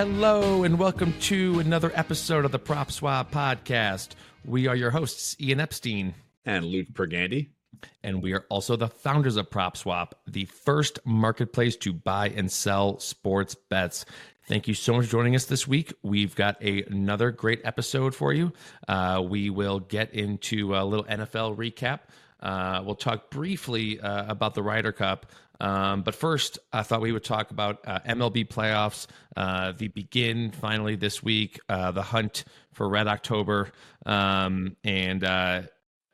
Hello, and welcome to another episode of the PropSwap Podcast. We are your hosts, Ian Epstein. And Luke Pergande. And we are also the founders of PropSwap, the first marketplace to buy and sell sports bets. Thank you so much for joining us this week. We've got a, another great episode for you. Uh, we will get into a little NFL recap. Uh, we'll talk briefly uh, about the Ryder Cup. Um, but first, I thought we would talk about uh, MLB playoffs. Uh, the begin finally this week, uh, the hunt for Red October. Um, and uh,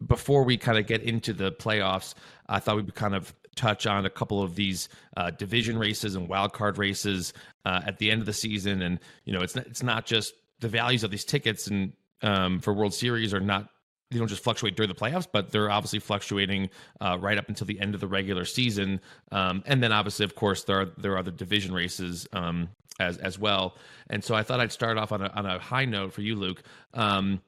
before we kind of get into the playoffs, I thought we would kind of touch on a couple of these uh, division races and wild card races uh, at the end of the season. And, you know, it's not, it's not just the values of these tickets and um, for World Series are not they don't just fluctuate during the playoffs, but they're obviously fluctuating uh, right up until the end of the regular season. Um, and then obviously, of course, there are there are other division races um, as as well. And so I thought I'd start off on a on a high note for you, Luke. Um,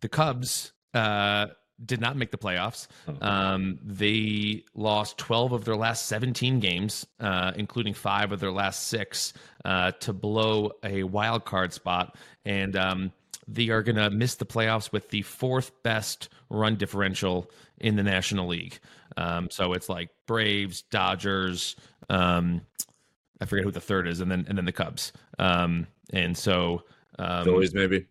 the Cubs. Uh, did not make the playoffs. Um, they lost 12 of their last 17 games, uh, including five of their last six, uh, to blow a wild card spot. And um, they are going to miss the playoffs with the fourth best run differential in the National League. Um, so it's like Braves, Dodgers, um, I forget who the third is, and then and then the Cubs. Um, and so um, Phillies maybe.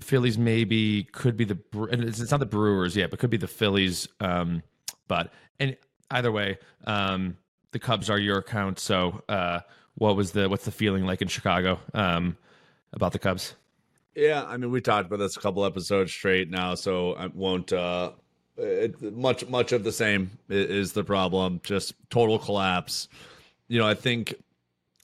Phillies maybe could be the it's not the Brewers yet, but could be the Phillies. Um, but and either way, um, the Cubs are your account. So uh, what was the what's the feeling like in Chicago um, about the Cubs? Yeah, I mean, we talked about this a couple episodes straight now, so I won't. uh it, much much of the same is the problem. Just total collapse. You know, I think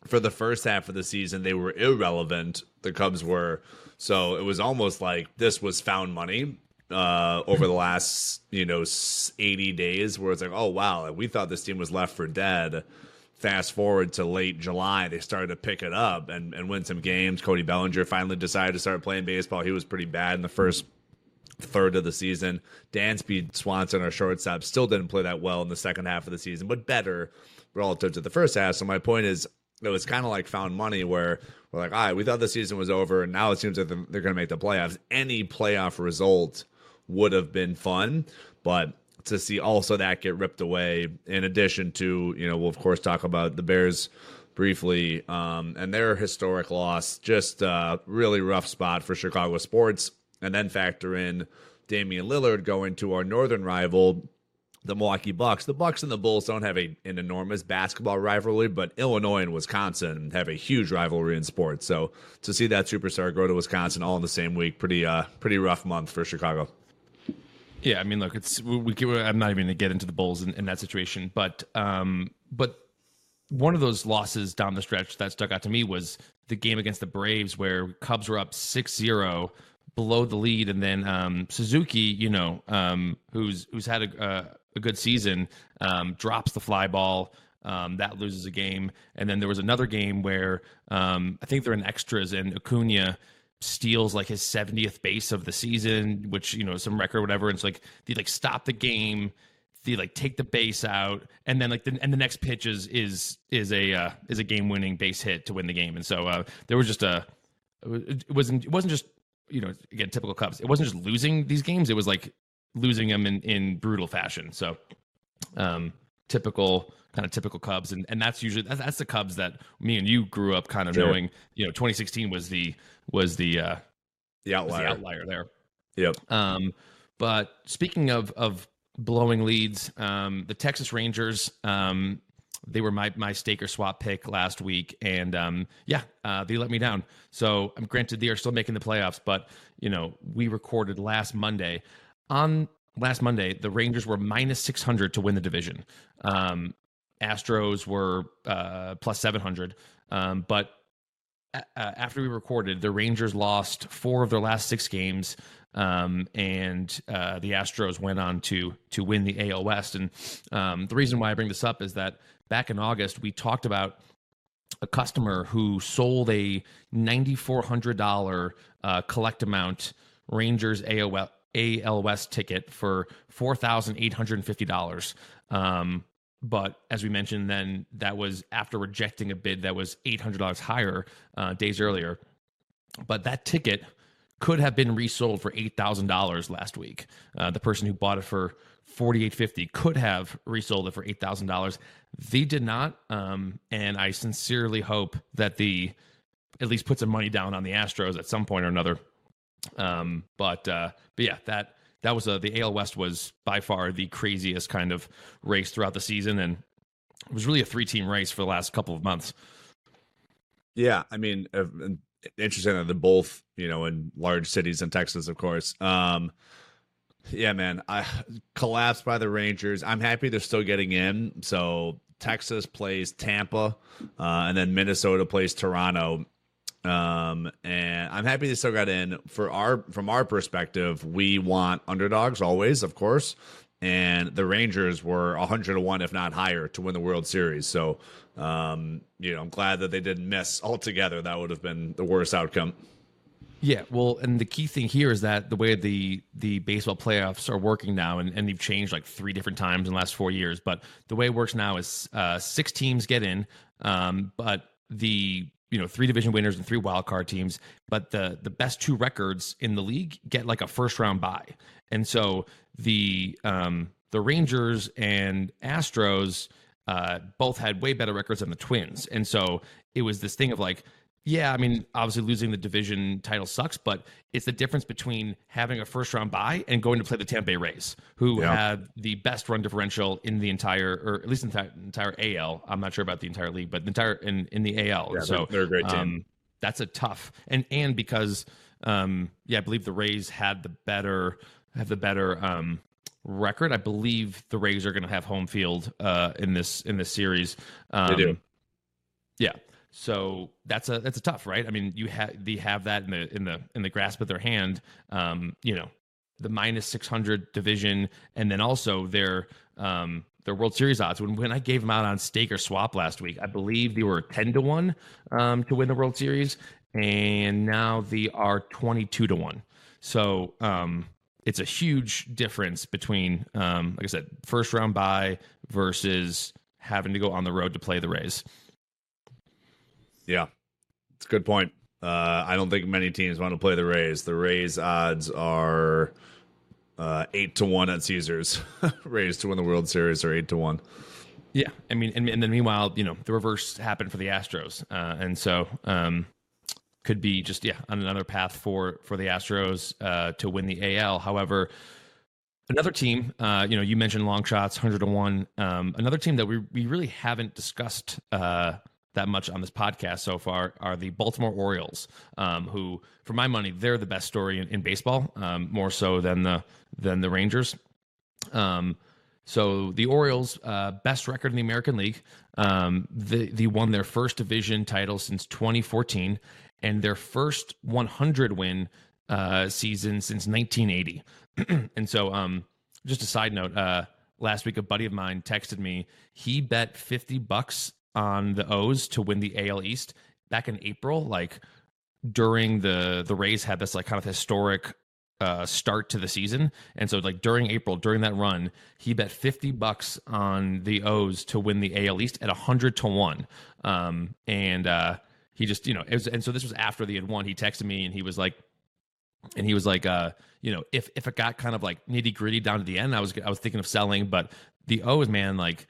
for the first half of the season they were irrelevant. The Cubs were, so it was almost like this was found money uh, over the last you know eighty days, where it's like, oh wow, we thought this team was left for dead fast forward to late July, they started to pick it up and, and win some games. Cody Bellinger finally decided to start playing baseball. He was pretty bad in the first third of the season. Dansby Swanson, our shortstop, still didn't play that well in the second half of the season, but better relative to the first half. So my point is, it was kind of like found money where we're like, all right, we thought the season was over, and now it seems like they're going to make the playoffs. Any playoff result would have been fun, but to see also that get ripped away. In addition to, you know, we'll of course talk about the Bears briefly um, and their historic loss. Just a really rough spot for Chicago sports. And then factor in Damian Lillard going to our northern rival, the Milwaukee Bucks. The Bucks and the Bulls don't have a, an enormous basketball rivalry, but Illinois and Wisconsin have a huge rivalry in sports. So to see that superstar go to Wisconsin all in the same week, pretty uh, pretty rough month for Chicago. Yeah, I mean, look, it's we. we I'm not even going to get into the Bulls in, in that situation, but um, but one of those losses down the stretch that stuck out to me was the game against the Braves, where Cubs were up 6-0, below the lead, and then um, Suzuki, you know, um, who's who's had a, a, a good season, um, drops the fly ball. Um, that loses a game, and then there was another game where um, I think they're in extras, and Acuna steals like his 70th base of the season, which, you know, some record, whatever. And it's like, they like stop the game, they like take the base out, and then like the, and the next pitch is, is, is a, uh, is a game winning base hit to win the game. And so, uh, there was just a, it wasn't, it wasn't just, you know, again, typical Cubs. It wasn't just losing these games. It was like losing them in, in brutal fashion. So, um, typical kind of typical Cubs, and and that's usually that's, that's the Cubs that me and you grew up kind of sure. knowing. You know, 2016 was the was the uh, the outlier the outlier there. Yep. Um, but speaking of of blowing leads, um, the Texas Rangers, um, they were my my stake or swap pick last week, and um, yeah, uh, they let me down. So I'm granted they are still making the playoffs, but you know we recorded last Monday. On last Monday, the Rangers were minus 600 to win the division. Um, Astros were uh, plus 700, um, but uh, after we recorded, the Rangers lost four of their last six games, um, and uh, the Astros went on to to win the AL West. And um, the reason why I bring this up is that back in August we talked about a customer who sold a ninety four hundred dollar uh, collect amount Rangers AOL, AL West ticket for four thousand eight hundred and fifty dollars. Um, but as we mentioned, then that was after rejecting a bid that was eight hundred dollars higher uh, days earlier. But that ticket could have been resold for eight thousand dollars last week. Uh, the person who bought it for forty eight fifty could have resold it for eight thousand dollars. They did not, um, and I sincerely hope that the at least put some money down on the Astros at some point or another. Um, but uh, but yeah, that that was a, the AL West was by far the craziest kind of race throughout the season, and it was really a three team race for the last couple of months. Yeah, I mean, uh, interesting that they're both you know in large cities in Texas, of course. Um, yeah, man, I collapsed by the Rangers. I'm happy they're still getting in. So Texas plays Tampa, uh, and then Minnesota plays Toronto. Um, and I'm happy they still got in. For our from our perspective, we want underdogs always, of course. And the Rangers were 100 to one, if not higher, to win the World Series. So, um, you know, I'm glad that they didn't miss altogether. That would have been the worst outcome. Yeah, well, and the key thing here is that the way the the baseball playoffs are working now, and, and they've changed like three different times in the last four years. But the way it works now is uh, six teams get in, um, but the you know three division winners and three wild card teams but the the best two records in the league get like a first round bye. And so the um the rangers and astros uh both had way better records than the twins. And so it was this thing of like yeah, I mean, obviously losing the division title sucks, but it's the difference between having a first round bye and going to play the Tampa Bay Rays, who yeah. had the best run differential in the entire, or at least in the entire AL. I'm not sure about the entire league, but the entire in in the AL. Yeah, so they're, a great team. Um, that's a tough and and because um yeah, I believe the Rays had the better have the better um record. I believe the Rays are going to have home field uh in this in this series. Um, they do. Yeah. So that's a that's a tough, right? I mean, you have they have that in the in the in the grasp of their hand. Um, you know, the minus six hundred division, and then also their um their World Series odds. When when I gave them out on stake or swap last week, I believe they were ten to one um to win the World Series, and now they are twenty two to one. So um it's a huge difference between um like I said, first round bye versus having to go on the road to play the Rays. Yeah, it's a good point. Uh, I don't think many teams want to play the Rays. The Rays odds are uh, eight to one at Caesars. Rays to win the World Series are eight to one. Yeah, I mean, and, and then meanwhile, you know, the reverse happened for the Astros, uh, and so um, could be just yeah on another path for for the Astros uh, to win the AL. However, another team, uh, you know, you mentioned long shots, hundred to one. Um, another team that we we really haven't discussed uh, that much on this podcast so far are the Baltimore Orioles, um, who, for my money, they're the best story in, in baseball, um, more so than the than the Rangers. Um, so the Orioles, uh, best record in the American League, um, they, won their first division title since 2014, and their first 100 win uh, season since 1980. and so, um, just a side note. Uh, last week a buddy of mine texted me he bet 50 bucks on the O's to win the AL East back in April, like during the the Rays had this like kind of historic uh, start to the season, and so like during April, during that run, he bet fifty bucks on the O's to win the AL East at hundred to one, um, and uh, he just you know it was, and so this was after they had won. He texted me and he was like, and he was like, uh, you know, if if it got kind of like nitty gritty down to the end, I was I was thinking of selling, but the O's man like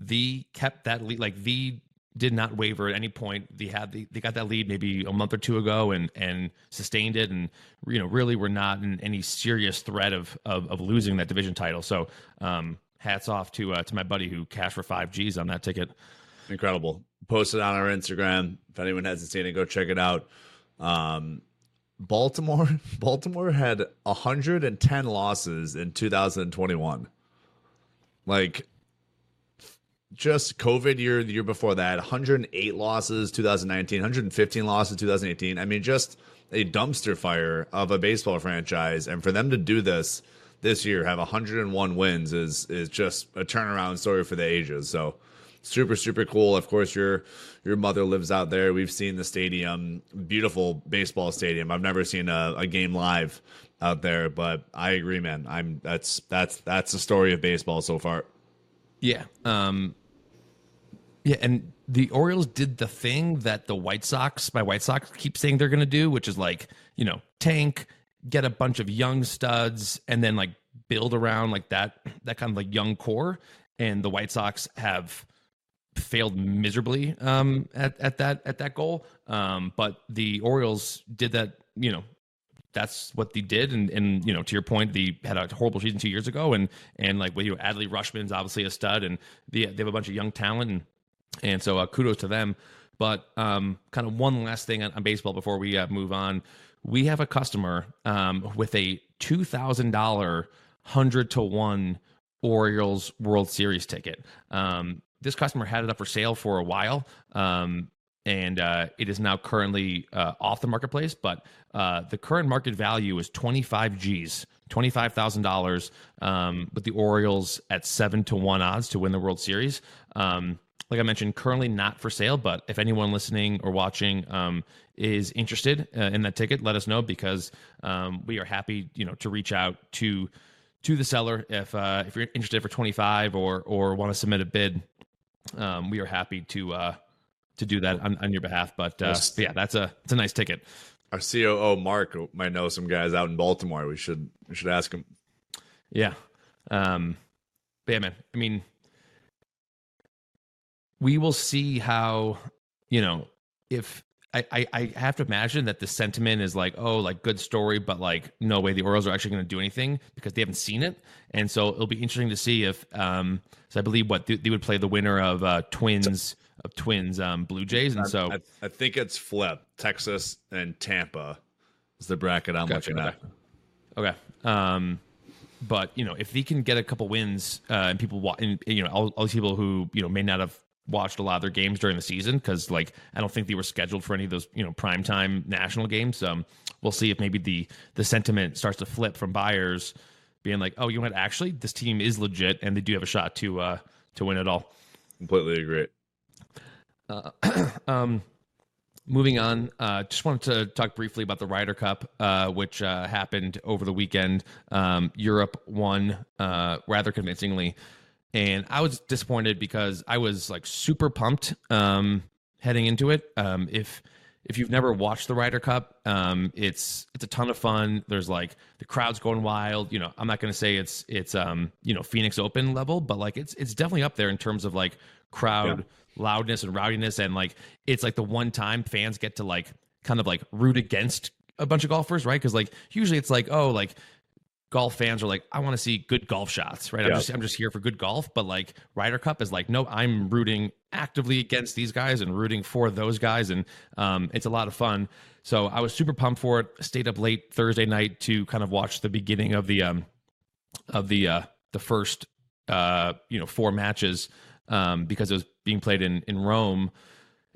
the kept that lead like the did not waver at any point. They had the, they got that lead maybe a month or two ago and and sustained it and you know really were not in any serious threat of of, of losing that division title. So um, hats off to uh, to my buddy who cashed for five G's on that ticket. Incredible. Posted on our Instagram. If anyone hasn't seen it, go check it out. Um, Baltimore Baltimore had 110 losses in 2021. Like just COVID year, the year before that, 108 losses 2019, 115 losses 2018. I mean, just a dumpster fire of a baseball franchise. And for them to do this this year, have 101 wins is is just a turnaround story for the ages. So super super cool. Of course, your your mother lives out there. We've seen the stadium, beautiful baseball stadium. I've never seen a, a game live out there, but I agree, man. I'm that's that's that's the story of baseball so far. Yeah. Um, yeah, and the Orioles did the thing that the White Sox, my White Sox, keep saying they're going to do, which is like you know tank, get a bunch of young studs, and then like build around like that that kind of like young core. And the White Sox have failed miserably um, at at that at that goal. Um, but the Orioles did that. You know, that's what they did. And and you know, to your point, they had a horrible season two years ago. And and like with you, know, Adley Rutschman's obviously a stud, and they they have a bunch of young talent, and and so uh, kudos to them. But um, kind of one last thing on, on baseball before we uh, move on, we have a customer um, with a two thousand dollar hundred to one Orioles World Series ticket. Um, this customer had it up for sale for a while. Um, and uh, it is now currently uh, off the marketplace. But uh, the current market value is 25 G's, $25,000 um, with the Orioles at seven to one odds to win the World Series. Um, like I mentioned, currently not for sale, but if anyone listening or watching um, is interested uh, in that ticket, let us know because um, we are happy, you know, to reach out to to the seller if uh, if you're interested for 25 or or want to submit a bid. Um, we are happy to uh, to do that on, on your behalf. But, uh, yeah, that's a it's a nice ticket. Our COO Mark might know some guys out in Baltimore. We should we should ask him. Yeah, um, but yeah, man. I mean, we will see how you know if I, I, I have to imagine that the sentiment is like, oh, like good story, but like no way the Orioles are actually going to do anything because they haven't seen it, and so it'll be interesting to see if, um, so I believe what they, they would play the winner of uh, Twins of Twins um, Blue Jays, and so I, I, think it's flip Texas and Tampa is the bracket I'm gotcha, looking at. Okay. Um, but you know, if he can get a couple wins uh, and people, and, you know, all, all these people who you know may not have watched a lot of their games during the season because like I don't think they were scheduled for any of those you know primetime national games. Um, we'll see if maybe the the sentiment starts to flip from buyers being like, oh, you know what? Actually, this team is legit and they do have a shot to uh to win it all. Completely agree. Uh, um, moving on, uh, just wanted to talk briefly about the Ryder Cup, uh, which uh, happened over the weekend. Um, Europe won uh, rather convincingly and I was disappointed because I was like super pumped um, heading into it. Um, if if you've never watched the Ryder Cup, um, it's it's a ton of fun. There's like the crowd's going wild. You know, I'm not going to say it's it's um you know Phoenix Open level, but like it's it's definitely up there in terms of like crowd yeah. loudness and rowdiness, and like it's like the one time fans get to like kind of like root against a bunch of golfers, right? Because like usually it's like oh like golf fans are like, I want to see good golf shots, right? Yeah. I'm just I'm just here for good golf. But like Ryder Cup is like, no, I'm rooting actively against these guys and rooting for those guys, and um, it's a lot of fun. So I was super pumped for it. Stayed up late Thursday night to kind of watch the beginning of the um of the uh the first uh you know four matches um because it was being played in in Rome.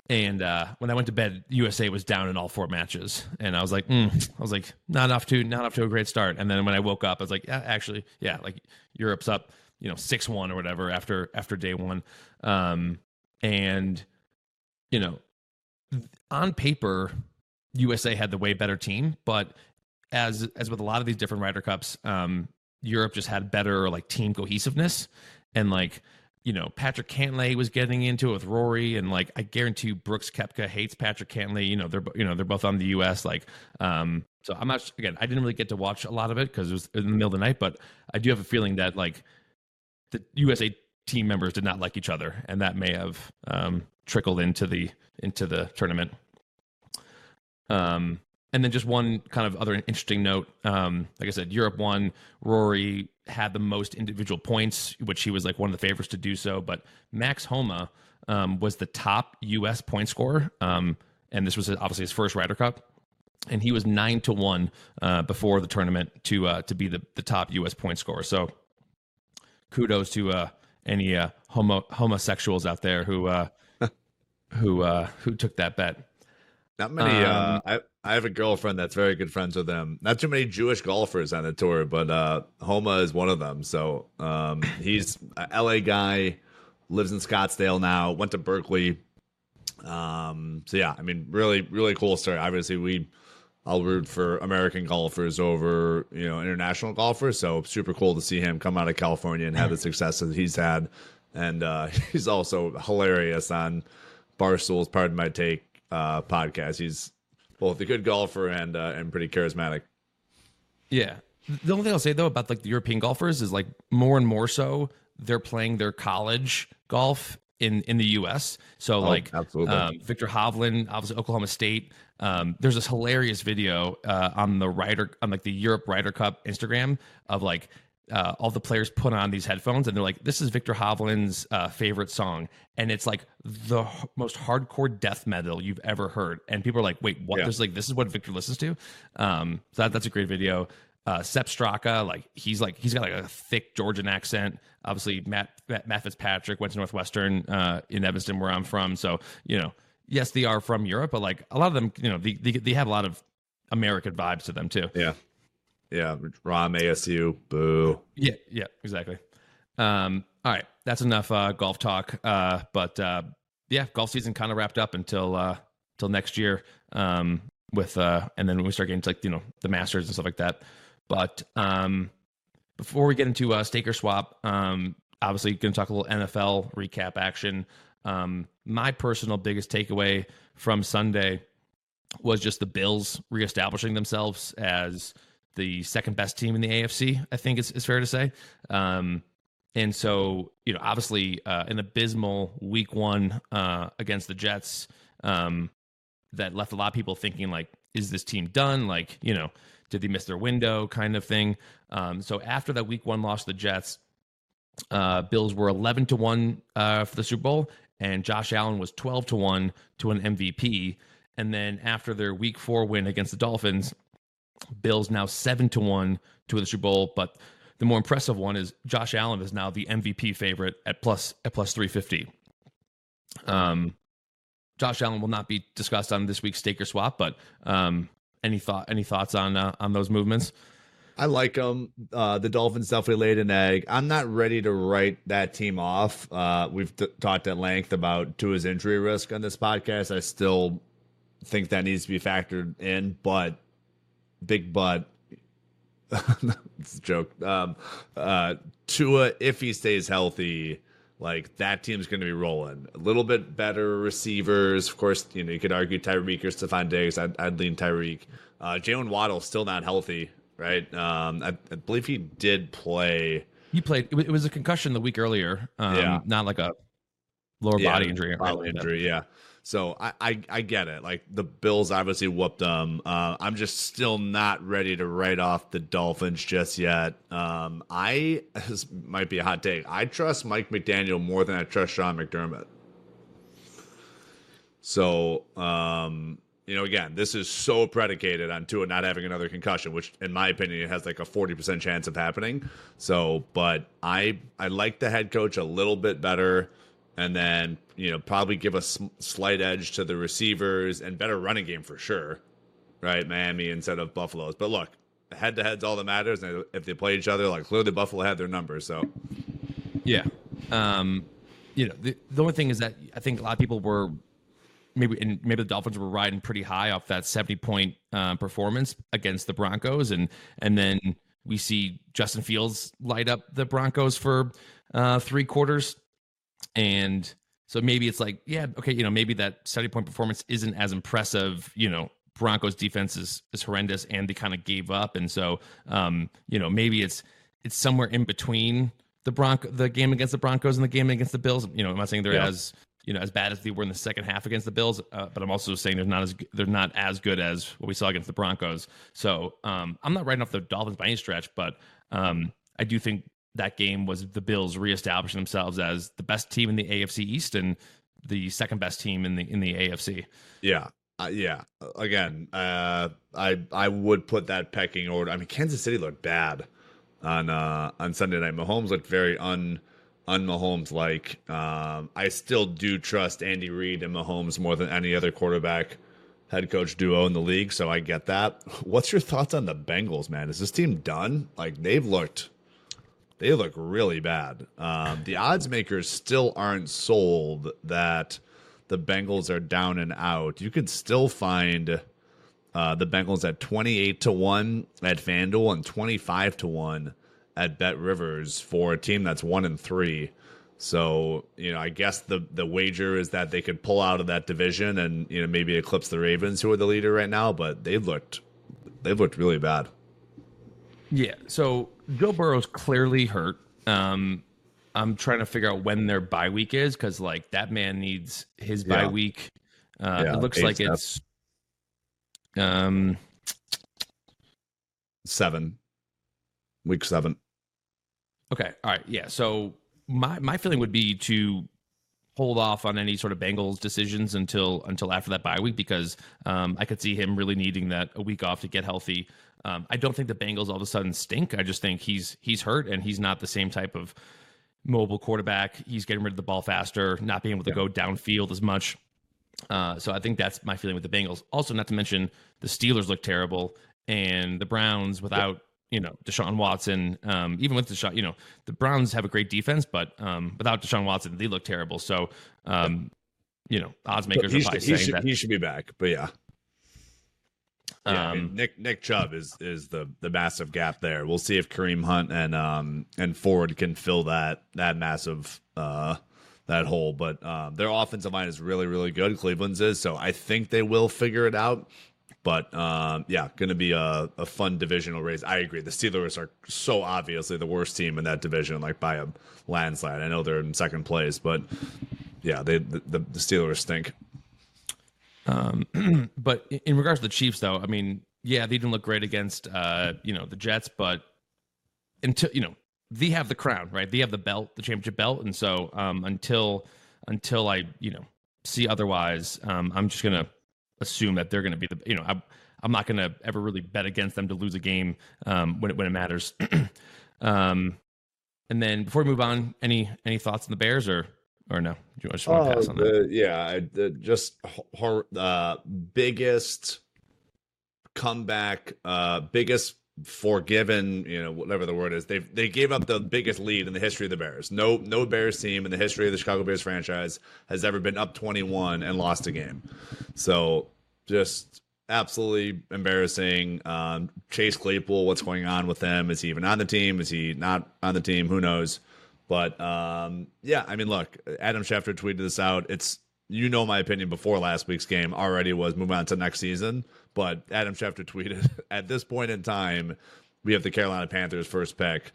And uh, when I went to bed, USA was down in all four matches, and I was like, mm. I was like, not off to not off to a great start. And then when I woke up, I was like, yeah, actually, yeah, like Europe's up, you know, six one or whatever after after day one, um, and you know, on paper, USA had the way better team, but as as with a lot of these different Ryder Cups, um, Europe just had better like team cohesiveness and like you know, Patrick Cantlay was getting into it with Rory, and like I guarantee you, Brooks Koepka hates Patrick Cantlay. You know, they're you know they're both on the U.S. Like, um, so I'm not again. I didn't really get to watch a lot of it because it was in the middle of the night, but I do have a feeling that like the USA team members did not like each other, and that may have um, trickled into the into the tournament. Um, and then just one kind of other interesting note. Um, like I said, Europe won. Rory had the most individual points, which he was like one of the favorites to do so. But Max Homa um, was the top U.S. point scorer, um, and this was obviously his first Ryder Cup. And he was nine to one uh, before the tournament to uh, to be the, the top U.S. point scorer. So kudos to uh, any uh, homo- homosexuals out there who uh, who uh, who took that bet. Not many. Um, I I have a girlfriend that's very good friends with them. Not too many Jewish golfers on the tour, but uh, Homa is one of them. So um, he's a LA guy, lives in Scottsdale now, went to Berkeley. Um, so yeah, I mean, really, really cool story. Obviously, we I'll root for American golfers over you know international golfers. So super cool to see him come out of California and have the success that he's had. and uh, he's also hilarious on Barstool's Pardon My Take uh, podcast. He's both a good golfer and uh, and pretty charismatic. Yeah. The only thing I'll say though about like the European golfers is like more and more so they're playing their college golf in in the U.S. So oh, like um, Viktor Hovland, obviously Oklahoma State. Um, there's this hilarious video uh, on the Ryder on like the Europe Ryder Cup Instagram of like uh, all the players put on these headphones and they're like, "This is Viktor Hovland's uh, favorite song," and it's like the h- most hardcore death metal you've ever heard. And people are like, "Wait, what?" Yeah. There's like, "This is what Viktor listens to." Um, so that, that's a great video. Uh, Sepp Straka, like he's like he's got like a thick Georgian accent. Obviously, Matt Matt, Matt Fitzpatrick went to Northwestern uh, in Evanston, where I'm from. So you know, yes, they are from Europe, but like a lot of them, you know, they they, they have a lot of American vibes to them too. Yeah. Yeah, Rahm ASU, boo. Yeah, yeah, exactly. Um, all right, that's enough uh, golf talk. Uh, but uh, yeah, golf season kind of wrapped up until uh, until next year. Um, with uh, and then we start getting to like you know the Masters and stuff like that. But um, before we get into uh, Stake or Swap, um, obviously going to talk a little NFL recap action. Um, my personal biggest takeaway from Sunday was just the Bills reestablishing themselves as the second best team in the AFC. I think it's, it's fair to say. Um, and so, you know, obviously, uh, an abysmal week one uh, against the Jets um, that left a lot of people thinking, like, is this team done? Like, you know, did they miss their window kind of thing? Um, so after that week one loss to the Jets, uh, Bills were 11 to 1 uh, for the Super Bowl, and Josh Allen was 12 to 1 to an MVP. And then after their week four win against the Dolphins, Bills now seven to one to win the Super Bowl, but the more impressive one is Josh Allen is now the MVP favorite at plus at plus three fifty. Um, Josh Allen will not be discussed on this week's Stake or Swap, but um, any thought any thoughts on uh, on those movements? I like them. Uh, the Dolphins definitely laid an egg. I'm not ready to write that team off. Uh, we've t- talked at length about Tua's injury risk on this podcast. I still think that needs to be factored in, but big butt. it's a joke. Um, uh, Tua, if he stays healthy, like that team's going to be rolling. A little bit better receivers, of course. You know, you could argue Tyreek or Stefon Diggs. I'd, I'd lean Tyreek. Uh, Jaylen Waddle still not healthy, right? Um, I, I, believe he did play. He played. It was a concussion the week earlier. Um, yeah, not like a lower yeah, body injury. Body injury, yeah. So I, I, I get it. Like the Bills obviously whooped them. Uh, I'm just still not ready to write off the Dolphins just yet. Um, I this might be a hot take. I trust Mike McDaniel more than I trust Sean McDermott. So um, you know, again, this is so predicated on Tua not having another concussion, which, in my opinion, has like a forty percent chance of happening. So, but I I like the head coach a little bit better and then you know probably give a slight edge to the receivers and better running game for sure, right? Miami instead of Buffalo's. But look, head to head's all that matters, and if they play each other, like clearly Buffalo had their numbers. So yeah, um, you know the the only thing is that I think a lot of people were maybe and maybe the Dolphins were riding pretty high off that seventy point uh, performance against the Broncos, and and then we see Justin Fields light up the Broncos for uh, three quarters and so maybe it's like, yeah, okay, you know, maybe that 70 point performance isn't as impressive, you know, Broncos defense is, is horrendous and they kind of gave up. And so, um, you know, maybe it's, it's somewhere in between the Bronco, the game against the Broncos and the game against the Bills. You know, I'm not saying they're yeah. as, you know, as bad as they were in the second half against the Bills, uh, but I'm also saying they're not as they're not as good as what we saw against the Broncos. So um, I'm not writing off the Dolphins by any stretch, but um, I do think that game was the Bills reestablishing themselves as the best team in the AFC East and the second best team in the in the AFC. Yeah. Uh, yeah. Again, uh, I I would put that pecking order. I mean, Kansas City looked bad on uh, on Sunday night. Mahomes looked very un un Mahomes like. Um, I still do trust Andy Reid and Mahomes more than any other quarterback head coach duo in the league. So I get that. What's your thoughts on the Bengals, man? Is this team done? Like they've looked they look really bad. Um, the odds makers still aren't sold that the Bengals are down and out. You can still find uh, the Bengals at 28 to 1 at FanDuel and 25 to 1 at Bet Rivers for a team that's 1 and 3. So, you know, I guess the the wager is that they could pull out of that division and, you know, maybe eclipse the Ravens who are the leader right now, but they looked they've looked really bad. Yeah. So Joe Burrow's clearly hurt. Um, I'm trying to figure out when their bye week is because like that man needs his bye week. Uh, Yeah, it looks like it's um Seven. Week seven. okay. All right. Yeah. So my my feeling would be to hold off on any sort of Bengals decisions until until after that bye week because um, I could see him really needing that a week off to get healthy. Um, I don't think the Bengals all of a sudden stink. I just think he's he's hurt and he's not the same type of mobile quarterback. He's getting rid of the ball faster, not being able to go downfield as much. Uh, so I think that's my feeling with the Bengals. Also, not to mention the Steelers look terrible, and the Browns without you know Deshaun Watson. Um, even with Deshaun, you know the Browns have a great defense, but um, without Deshaun Watson, they look terrible. So um, you know odds makers are probably he, saying should, that. he should be back, but yeah. Yeah, I mean, Um, Nick Nick Chubb is is the the massive gap there. We'll see if Kareem Hunt and um and Ford can fill that that massive uh that hole. But um, their offensive line is really really good. Cleveland's is so I think they will figure it out. But um, yeah, going to be a, a fun divisional race. I agree. The Steelers are so obviously the worst team in that division, like by a landslide. I know they're in second place, but yeah, they the, the, the Steelers stink. but in- regards to the Chiefs, though, I mean, yeah, they didn't look great against uh, you know the Jets, but until you know they have the crown, right? They have the belt, the championship belt, and so um, until until I you know see otherwise, um, I'm just gonna assume that they're gonna be the you know I'm I'm not gonna ever really bet against them to lose a game um, when it when it matters. um, and then before we move on, any any thoughts on the Bears or or no? Do you just want to pass on that? yeah, I- the, just hor- uh, biggest comeback, uh, biggest forgiven, you know, whatever the word is. They they gave up the biggest lead in the history of the Bears. No no Bears team in the history of the Chicago Bears franchise has ever been up 21 and lost a game. So just absolutely embarrassing. Um, Chase Claypool, what's going on with him? Is he even on the team? Is he not on the team? Who knows? But um, yeah, I mean, look, Adam Schefter tweeted this out. It's you know my opinion before last week's game already was move on to next season. But Adam Schefter tweeted at this point in time, we have the Carolina Panthers first pick.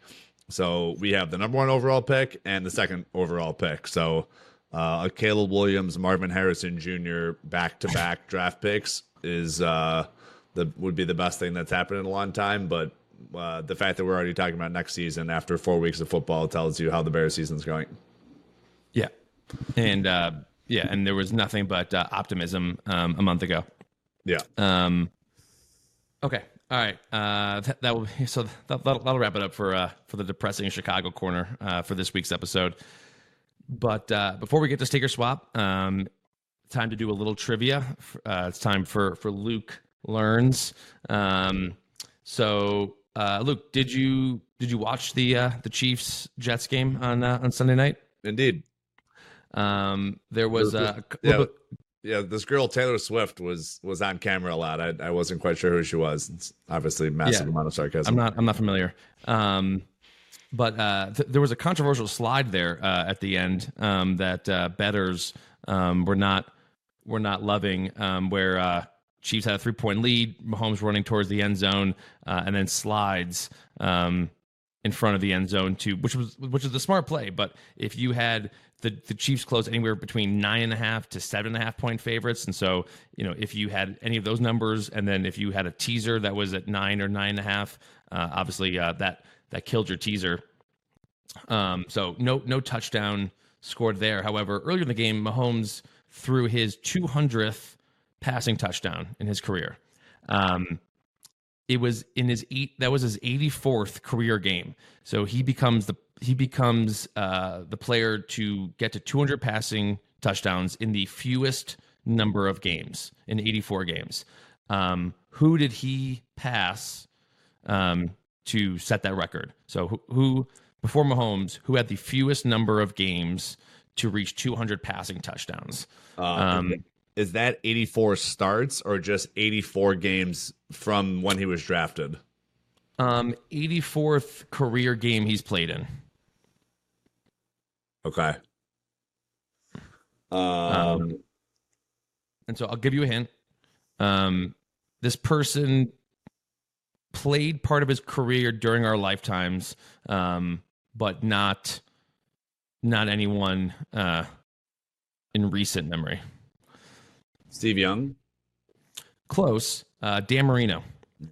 So we have the number one overall pick and the second overall pick. So uh, Caleb Williams, Marvin Harrison Jr. back to back draft picks is uh, the would be the best thing that's happened in a long time. But uh, the fact that we're already talking about next season after four weeks of football tells you how the Bears season's going. Yeah, and uh, yeah, and there was nothing but uh, optimism um, a month ago. Yeah. Um, okay, all right. Uh, that, that will be, so that, that'll, that'll wrap it up for uh, for the depressing Chicago corner uh, for this week's episode. But uh, before we get to Stake or Swap, um, time to do a little trivia. Uh, it's time for for Luke learns. Um, so uh, Luke, did you did you watch the uh, the Chiefs Jets game on uh, on Sunday night? Indeed. Um, there was uh, a Yeah. bit- Yeah, this girl Taylor Swift was was on camera a lot. I, I wasn't quite sure who she was. It's obviously a massive Yeah. amount of sarcasm. I'm not. I'm not familiar. Um, but uh, th- there was a controversial slide there uh, at the end um, that uh, bettors um, were not were not loving, um, where uh, Chiefs had a three point lead, Mahomes running towards the end zone, uh, and then slides um, in front of the end zone to which was which was the smart play. But if you had the the Chiefs close anywhere between nine and a half to seven and a half point favorites, and so you know if you had any of those numbers, and then if you had a teaser that was at nine or nine and a half, uh, obviously uh, that that killed your teaser. Um, so no no touchdown scored there. However, earlier in the game, Mahomes threw his 200th passing touchdown in his career. Um, it was in his eight that was his 84th career game. So he becomes the he becomes uh, the player to get to 200 passing touchdowns in the fewest number of games in 84 games. Um, who did he pass um, to set that record? So who, who before Mahomes, who had the fewest number of games to reach 200 passing touchdowns? Uh, Um, is that 84 starts or just 84 games from when he was drafted? Um, 84th career game he's played in. Okay. Um, Um, And so I'll give you a hint. Um, this person played part of his career during our lifetimes, um, but not not anyone uh, in recent memory. Steve Young. Close. Uh, Dan Marino.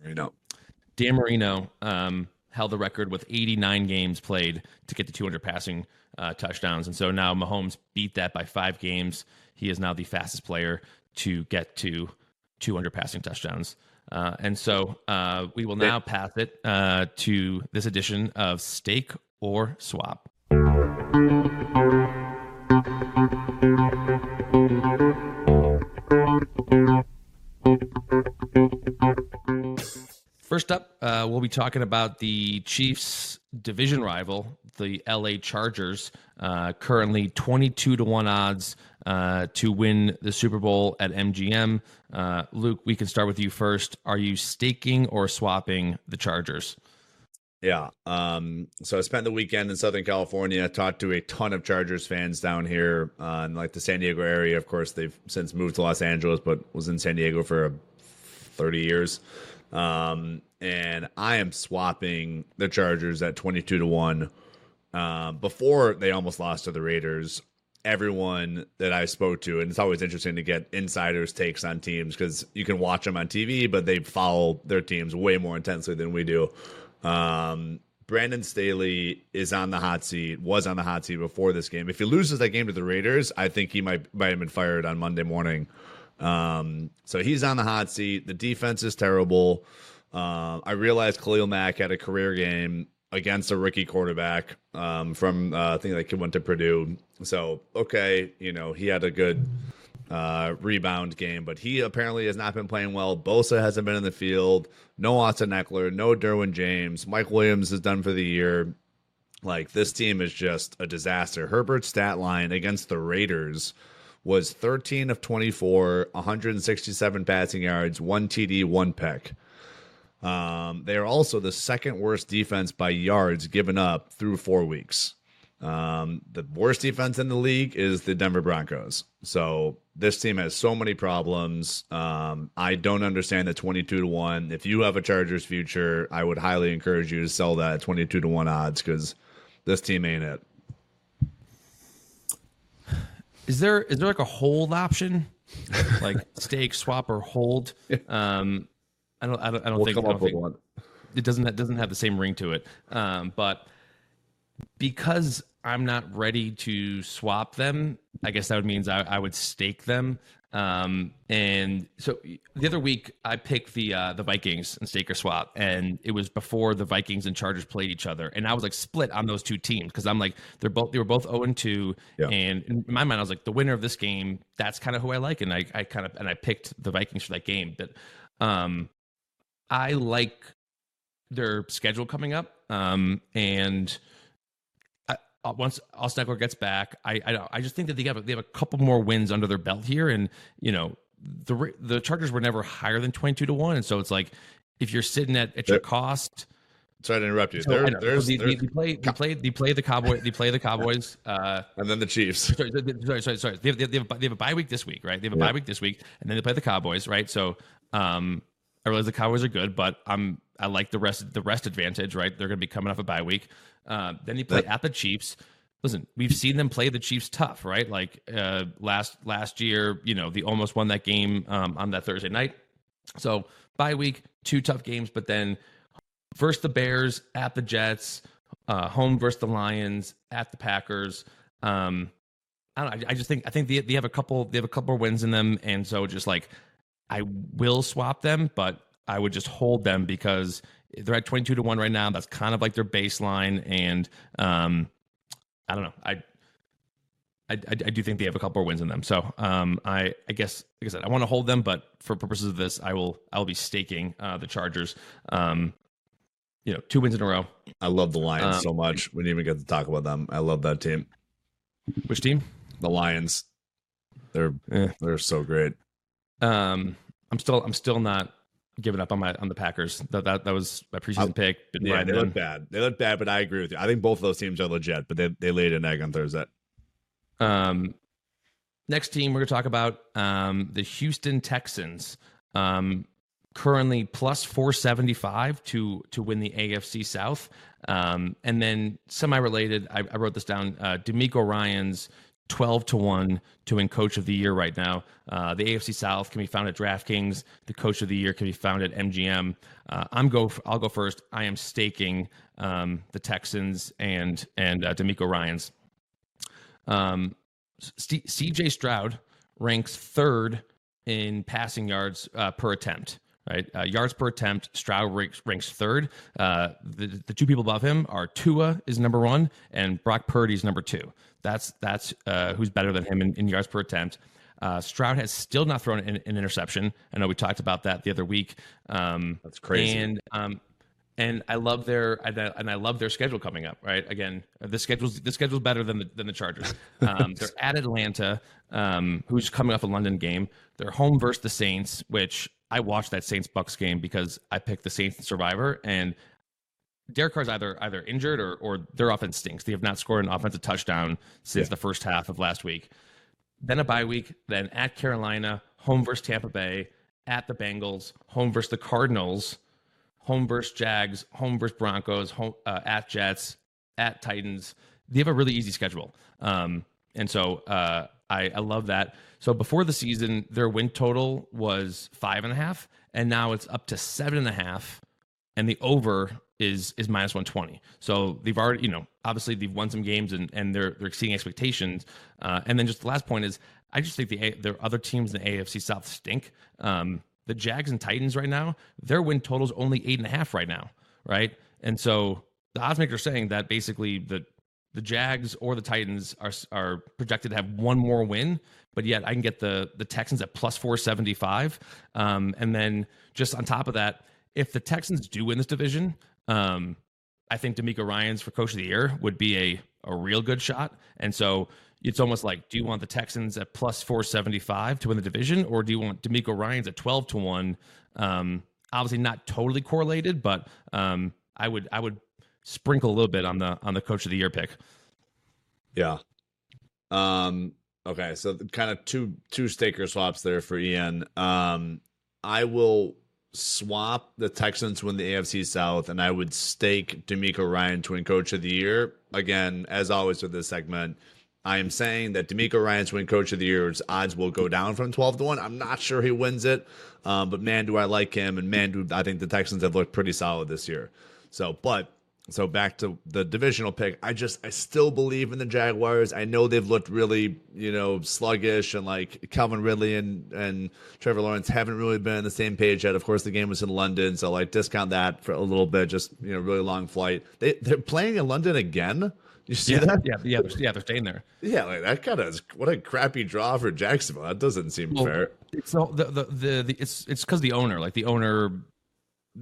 Know. Dan Marino um, held the record with 89 games played to get to 200 passing uh, touchdowns, and so now Mahomes beat that by five games. He is now the fastest player to get to 200 passing touchdowns. Uh, and so uh, we will now pass it uh, to this edition of Stake or Swap. Uh, we'll be talking about the Chiefs' division rival, the LA Chargers, uh, currently 22 to 1 odds uh, to win the Super Bowl at MGM. Uh, Luke, we can start with you first. Are you staking or swapping the Chargers? Yeah. Um, so I spent the weekend in Southern California, talked to a ton of Chargers fans down here uh, in like the San Diego area. Of course, they've since moved to Los Angeles, but was in San Diego for 30 years. Um, and I am swapping the Chargers at 22 to 1. Um, before they almost lost to the Raiders, everyone that I spoke to, and it's always interesting to get insiders' takes on teams because you can watch them on TV, but they follow their teams way more intensely than we do. Um, Brandon Staley is on the hot seat, was on the hot seat before this game. If he loses that game to the Raiders, I think he might might have been fired on Monday morning. Um, so he's on the hot seat. The defense is terrible. Uh, I realized Khalil Mack had a career game against a rookie quarterback um, from uh, I think like he went to Purdue. So okay, you know he had a good uh, rebound game, but he apparently has not been playing well. Bosa hasn't been in the field. No Austin Ekeler, no Derwin James. Mike Williams is done for the year. Like this team is just a disaster. Herbert's stat line against the Raiders was 13 of 24, 167 passing yards, one TD, one pick. Um, they are also the second worst defense by yards given up through four weeks. Um, the worst defense in the league is the Denver Broncos. So this team has so many problems. Um, I don't understand the 22 to 1. If you have a Chargers future, I would highly encourage you to sell that 22 to 1 odds because this team ain't it. Is there is there like a hold option, like stake, swap, or hold? Um, I don't I don't, I don't We'll think, come I don't up with think- one. it doesn't it doesn't have the same ring to it. Um, but because I'm not ready to swap them, I guess that would means I, I would stake them. Um, and so the other week I picked the uh, the Vikings and stake or swap, and it was before the Vikings and Chargers played each other, and I was like split on those two teams because I'm like they're both they were both 0 and 2, and in my mind I was like the winner of this game that's kind of who I like, and I I kind of and I picked the Vikings for that game, but um, I like their schedule coming up. Um, and I, uh, once Austin Ekeler gets back, I, I I just think that they have a, they have a couple more wins under their belt here, and you know the the Chargers were never higher than twenty two to one, and so it's like if you're sitting at, at your cost. Sorry to interrupt you. So, There- there's, they, there's- they play they play they play the Cowboy they play the Cowboys. Uh, and then the Chiefs. sorry, sorry, sorry, sorry. They have, they, have, they have a bye week this week, right? They have a Yeah. bye week this week, and then they play the Cowboys, right? So, um, I realize the Cowboys are good, but I'm I like the rest the rest advantage, right? They're going to be coming off a bye week. Uh, then you play at the Chiefs. Listen, we've seen them play the Chiefs tough, right? Like uh, last last year, you know, they almost won that game um, on that Thursday night. So bye week, two tough games, but then versus the Bears, at the Jets, uh, home versus the Lions, at the Packers. Um, I don't know. I, I just think I think they, they have a couple they have a couple of wins in them, and so just like I will swap them, but I would just hold them because they're at twenty two to one right now. That's kind of like their baseline, and um, I don't know. I I, I, do think they have a couple more wins in them. So um, I, I guess, like I said, I want to hold them, but for purposes of this, I will I will be staking uh, the Chargers. Um, you know, two wins in a row. I love the Lions Um, so much. We didn't even get to talk about them. I love that team. Which team? The Lions. They're Eh. they're so great. Um, I'm still I'm still not giving up on my on the Packers. That that, that was my preseason I- pick. Been Yeah, they look bad. They look bad, but I agree with you. I think both of those teams are legit, but they, they laid an egg on Thursday. Um, next team we're to talk about um, the Houston Texans. Um, currently plus 475 to to win the AFC South. Um, and then semi-related, I, I wrote this down. Uh, DeMeco Ryans 12 to 1 to win coach of the year right now. Uh, the AFC South can be found at DraftKings. The coach of the year can be found at MGM. Uh, I'm go. I'll go first. I am staking um, the Texans and and uh, DeMeco Ryans. Um, CJ Stroud ranks third in passing yards uh, per attempt. Right, uh, yards per attempt. Stroud ranks, ranks third. Uh, the the two people above him are Tua is number one and Brock Purdy is number two. That's that's uh, who's better than him in, in yards per attempt. Uh, Stroud has still not thrown an, an, interception. I know we talked about that the other week. Um, That's crazy. And um, and I love their and I love their schedule coming up. Right, again, the schedule's the schedule's better than the than the Chargers. Um, they're at Atlanta, um, who's coming off a London game. They're home versus the Saints, which I watched that Saints Bucks game because I picked the Saints and Survivor, and Derek Carr's either either injured or or their offense stinks. They have not scored an offensive touchdown since yeah. the first half of last week. Then a bye week, then at Carolina, home versus Tampa Bay, at the Bengals, home versus the Cardinals, home versus Jags, home versus Broncos, home uh, at Jets, at Titans. They have a really easy schedule, um, and so uh, I, I love that. So before the season, their win total was five and a half, and now it's up to seven and a half, and the over is is minus one twenty. So they've already, you know, obviously they've won some games and and they're they're exceeding expectations. Uh, and then just the last point is, I just think the the other teams in the AFC South stink. Um, the Jags and Titans right now, their win total's only eight and a half right now, right? And so the odds maker saying that basically the the Jags or the Titans are are projected to have one more win, but yet I can get the the Texans at plus four seventy five, um, and then just on top of that, if the Texans do win this division, um, I think DeMeco Ryans for Coach of the Year would be a a real good shot, and so it's almost like, do you want the Texans at plus four seventy five to win the division, or do you want DeMeco Ryans at twelve to one? Um, obviously not totally correlated, but um, I would I would sprinkle a little bit on the on the coach of the year pick. Yeah. Um okay, so kind of two two Stake or Swaps there for Ian. Um I will swap the Texans win the AFC South and I would stake DeMeco Ryan to win coach of the year. Again, as always with this segment, I am saying that DeMeco Ryan's win coach of the year's odds will go down from 12 to 1. I'm not sure he wins it, um, but man, do I like him. And man, do I think the Texans have looked pretty solid this year. So, but so back to the divisional pick, I just I still believe in the Jaguars. I know they've looked really, you know, sluggish and like Calvin Ridley and and Trevor Lawrence haven't really been on the same page yet. Of course, the game was in London, so like discount that for a little bit. Just you know, really long flight. They they're playing in London again. You see yeah, that? Yeah, yeah, they're, yeah, they're staying there. Yeah, like that kind of what a crappy draw for Jacksonville. That doesn't seem well, fair. It's the, the the, the it's it's because the owner, like the owner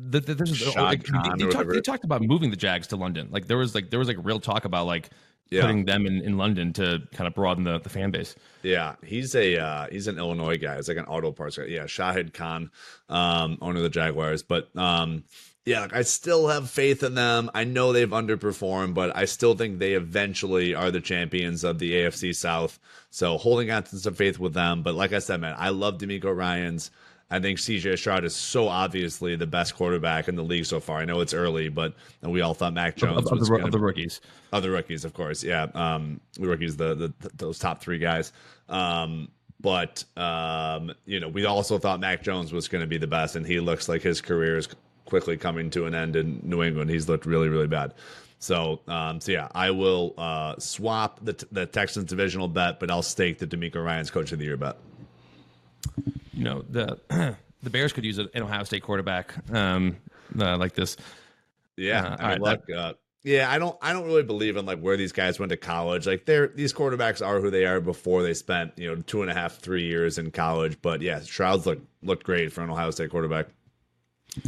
the, the, there's like, they, they, talk, they, talked about moving the Jags to London. Like there was like there was like real talk about like yeah. putting them in, in London to kind of broaden the, the fan base. Yeah, he's a uh, he's an Illinois guy. He's like an auto parts guy. Yeah, Shahid Khan, um, owner of the Jaguars. But um, yeah, like I still have faith in them. I know they've underperformed, but I still think they eventually are the champions of the AFC South. So holding on to some faith with them. But like I said, man, I love DeMeco Ryans. I think CJ Stroud is so obviously the best quarterback in the league so far. I know it's early, but we all thought Mac Jones of, of, was the, of the rookies. Of the rookies, of course, yeah. Um, the rookies, the, the those top three guys. Um, but um, you know, we also thought Mac Jones was going to be the best, and he looks like his career is quickly coming to an end in New England. He's looked really, really bad. So, um, so yeah, I will uh, swap the the Texans divisional bet, but I'll stake the DeMeco Ryan's coach of the year bet you know the the Bears could use an Ohio State quarterback um, uh, like this. Yeah, uh, I mean, right, look, uh, yeah, I don't, I don't really believe in like where these guys went to college. Like they're these quarterbacks are who they are before they spent you know two and a half, three years in college. But yeah, Stroud's look looked great for an Ohio State quarterback.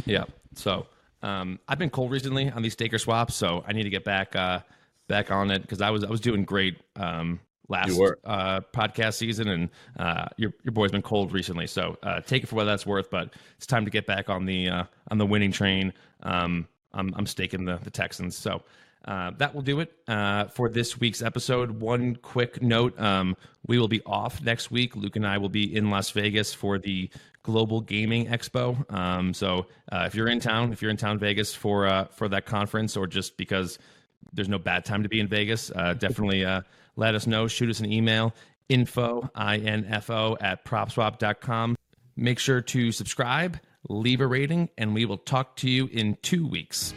Yeah, so um, I've been cold recently on these Stake or Swaps, so I need to get back uh, back on it because I was I was doing great um, last uh, podcast season, and uh, your your boy's been cold recently. So uh, take it for what that's worth. But it's time to get back on the uh, on the winning train. Um, I'm I'm staking the the Texans. So uh, that will do it uh, for this week's episode. One quick note um, we will be off next week. Luke and I will be in Las Vegas for the Global Gaming Expo. Um, so uh, if you're in town, if you're in town Vegas for uh, for that conference, or just because there's no bad time to be in Vegas, uh, definitely uh, let us know. Shoot us an email info info at propswap.com. Make sure to subscribe, leave a rating, and we will talk to you in two weeks.